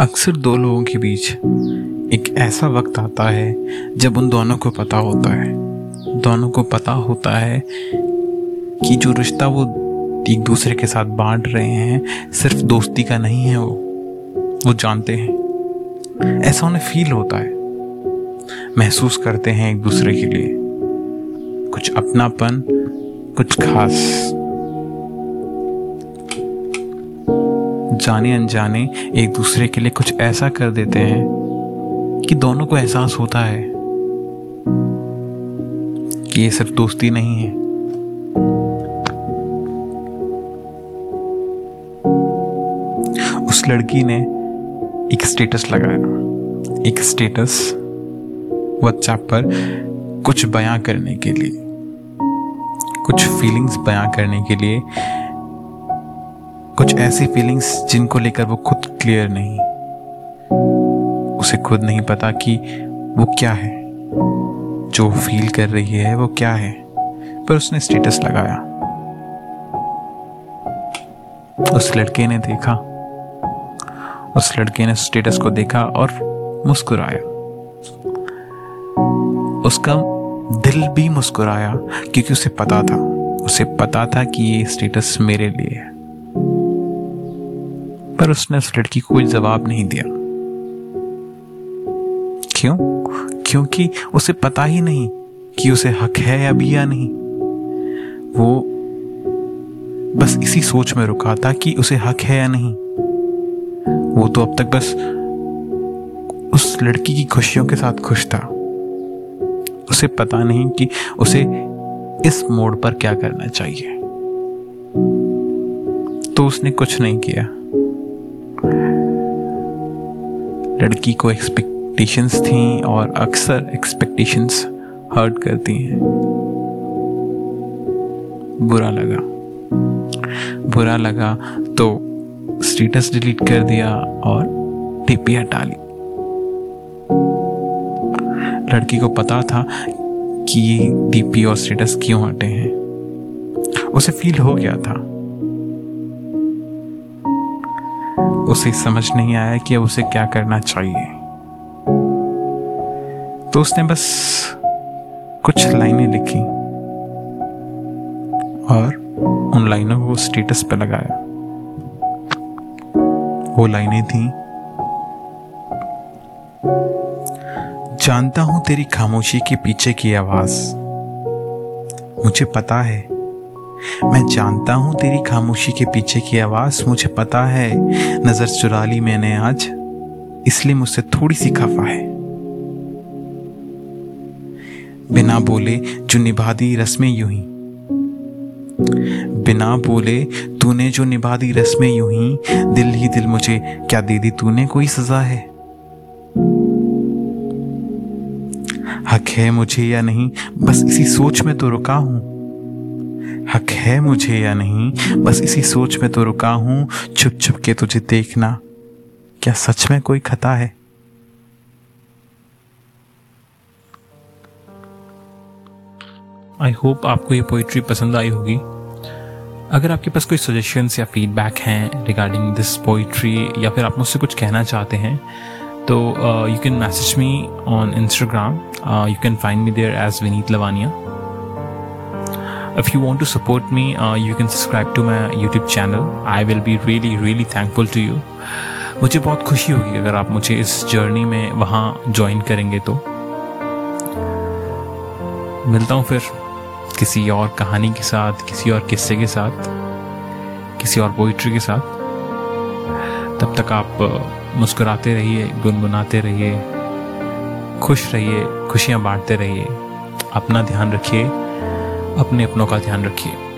अक्सर दो लोगों के बीच एक ऐसा वक्त आता है जब उन दोनों को पता होता है। दोनों को पता होता है कि जो रिश्ता वो एक दूसरे के साथ बांट रहे हैं, सिर्फ़ दोस्ती का नहीं है वो। वो जानते हैं। ऐसा उन्हें फील होता है। महसूस करते हैं एक दूसरे के लिए। कुछ अपनापन, कुछ खास जाने अनजाने एक दूसरे के लिए कुछ ऐसा कर देते हैं कि दोनों को एहसास होता है कि ये सिर्फ़ दोस्ती नहीं है। उस लड़की ने एक स्टेटस लगाया। एक स्टेटस व्हाट्सएप पर कुछ बयां करने के लिए, कुछ फीलिंग्स बयां करने के लिए कुछ ऐसी फीलिंग्स जिनको लेकर वो खुद क्लियर नहीं। उसे खुद नहीं पता कि वो क्या है। जो फील कर रही है वो क्या है। पर उसने स्टेटस लगाया। उस लड़के ने देखा। उस लड़के ने स्टेटस को देखा और मुस्कुराया। उसका दिल भी मुस्कुराया क्योंकि उसे पता था। उसे पता था कि ये स्टेटस मेरे लिए है। पर उसने उस लड़की को कोई जवाब नहीं दिया। क्यों? क्योंकि उसे पता ही नहीं कि उसे हक है या भी या नहीं। वो बस इसी सोच में रुका था कि उसे हक है या नहीं। वो तो अब तक बस उस लड़की की खुशियों के साथ खुश था। उसे पता नहीं कि उसे इस मोड़ पर क्या करना चाहिए। तो उसने कुछ नहीं किया। लड़की को एक्सपेक्टेशंस थी और अक्सर एक्सपेक्टेशंस हर्ट करती हैं। बुरा लगा। बुरा लगा तो स्टेटस डिलीट कर दिया और टीपी हटा ली। लड़की को पता था कि डीपी और स्टेटस क्यों हटे हैं। उसे फील हो गया था। उसे समझ नहीं आया कि अब उसे क्या करना चाहिए। तो उसने बस कुछ लाइनें लिखी और उन लाइनों को स्टेटस पर लगाया। वो लाइनें थी, जानता हूँ तेरी खामोशी के पीछे की आवाज़। मुझे पता है मैं जानता हूँ तेरी खामोशी के पीछे की आवाज़, मुझे पता है। नज़र चुरा ली मैंने आज, इसलिए मुझसे थोड़ी सी खफा है। बिना बोले जो निभा दी रस्में यूँ ही। बिना बोले तूने जो निभा दी रस्में यूँ ही, दिल ही दिल मुझे क्या दे दी तूने कोई सजा है? हक है मुझे या नहीं, बस इसी सोच में तो रुका हूँ। हक है मुझे या नहीं? बस इसी सोच में तो रुका हूँ। छुप छुप के तुझे देखना। क्या सच में कोई खता है? आई होप आपको ये पोइट्री पसंद आई होगी। अगर आपके पास कोई सजेशंस या फीडबैक हैं रिगार्डिंग दिस पोइट्री या फिर आप मुझसे कुछ कहना चाहते हैं तो you can message me on Instagram you can find me there as Vineet Lavania if you want to support me uh, you can subscribe to my youtube channel. I will be really really thankful to you. मुझे बहुत खुशी होगी अगर आप मुझे इस journey में वहाँ ज्वाइन करेंगे तो। मिलता हूँ फिर किसी और कहानी के साथ किसी और किस्से के साथ किसी और पोइट्री के साथ। तब तक आप मुस्कुराते रहिए गुनगुनाते रहिए खुश रहिए खुशियाँ बांटते रहिए। अपना ध्यान रखिए। अपने अपनों का ध्यान रखिए।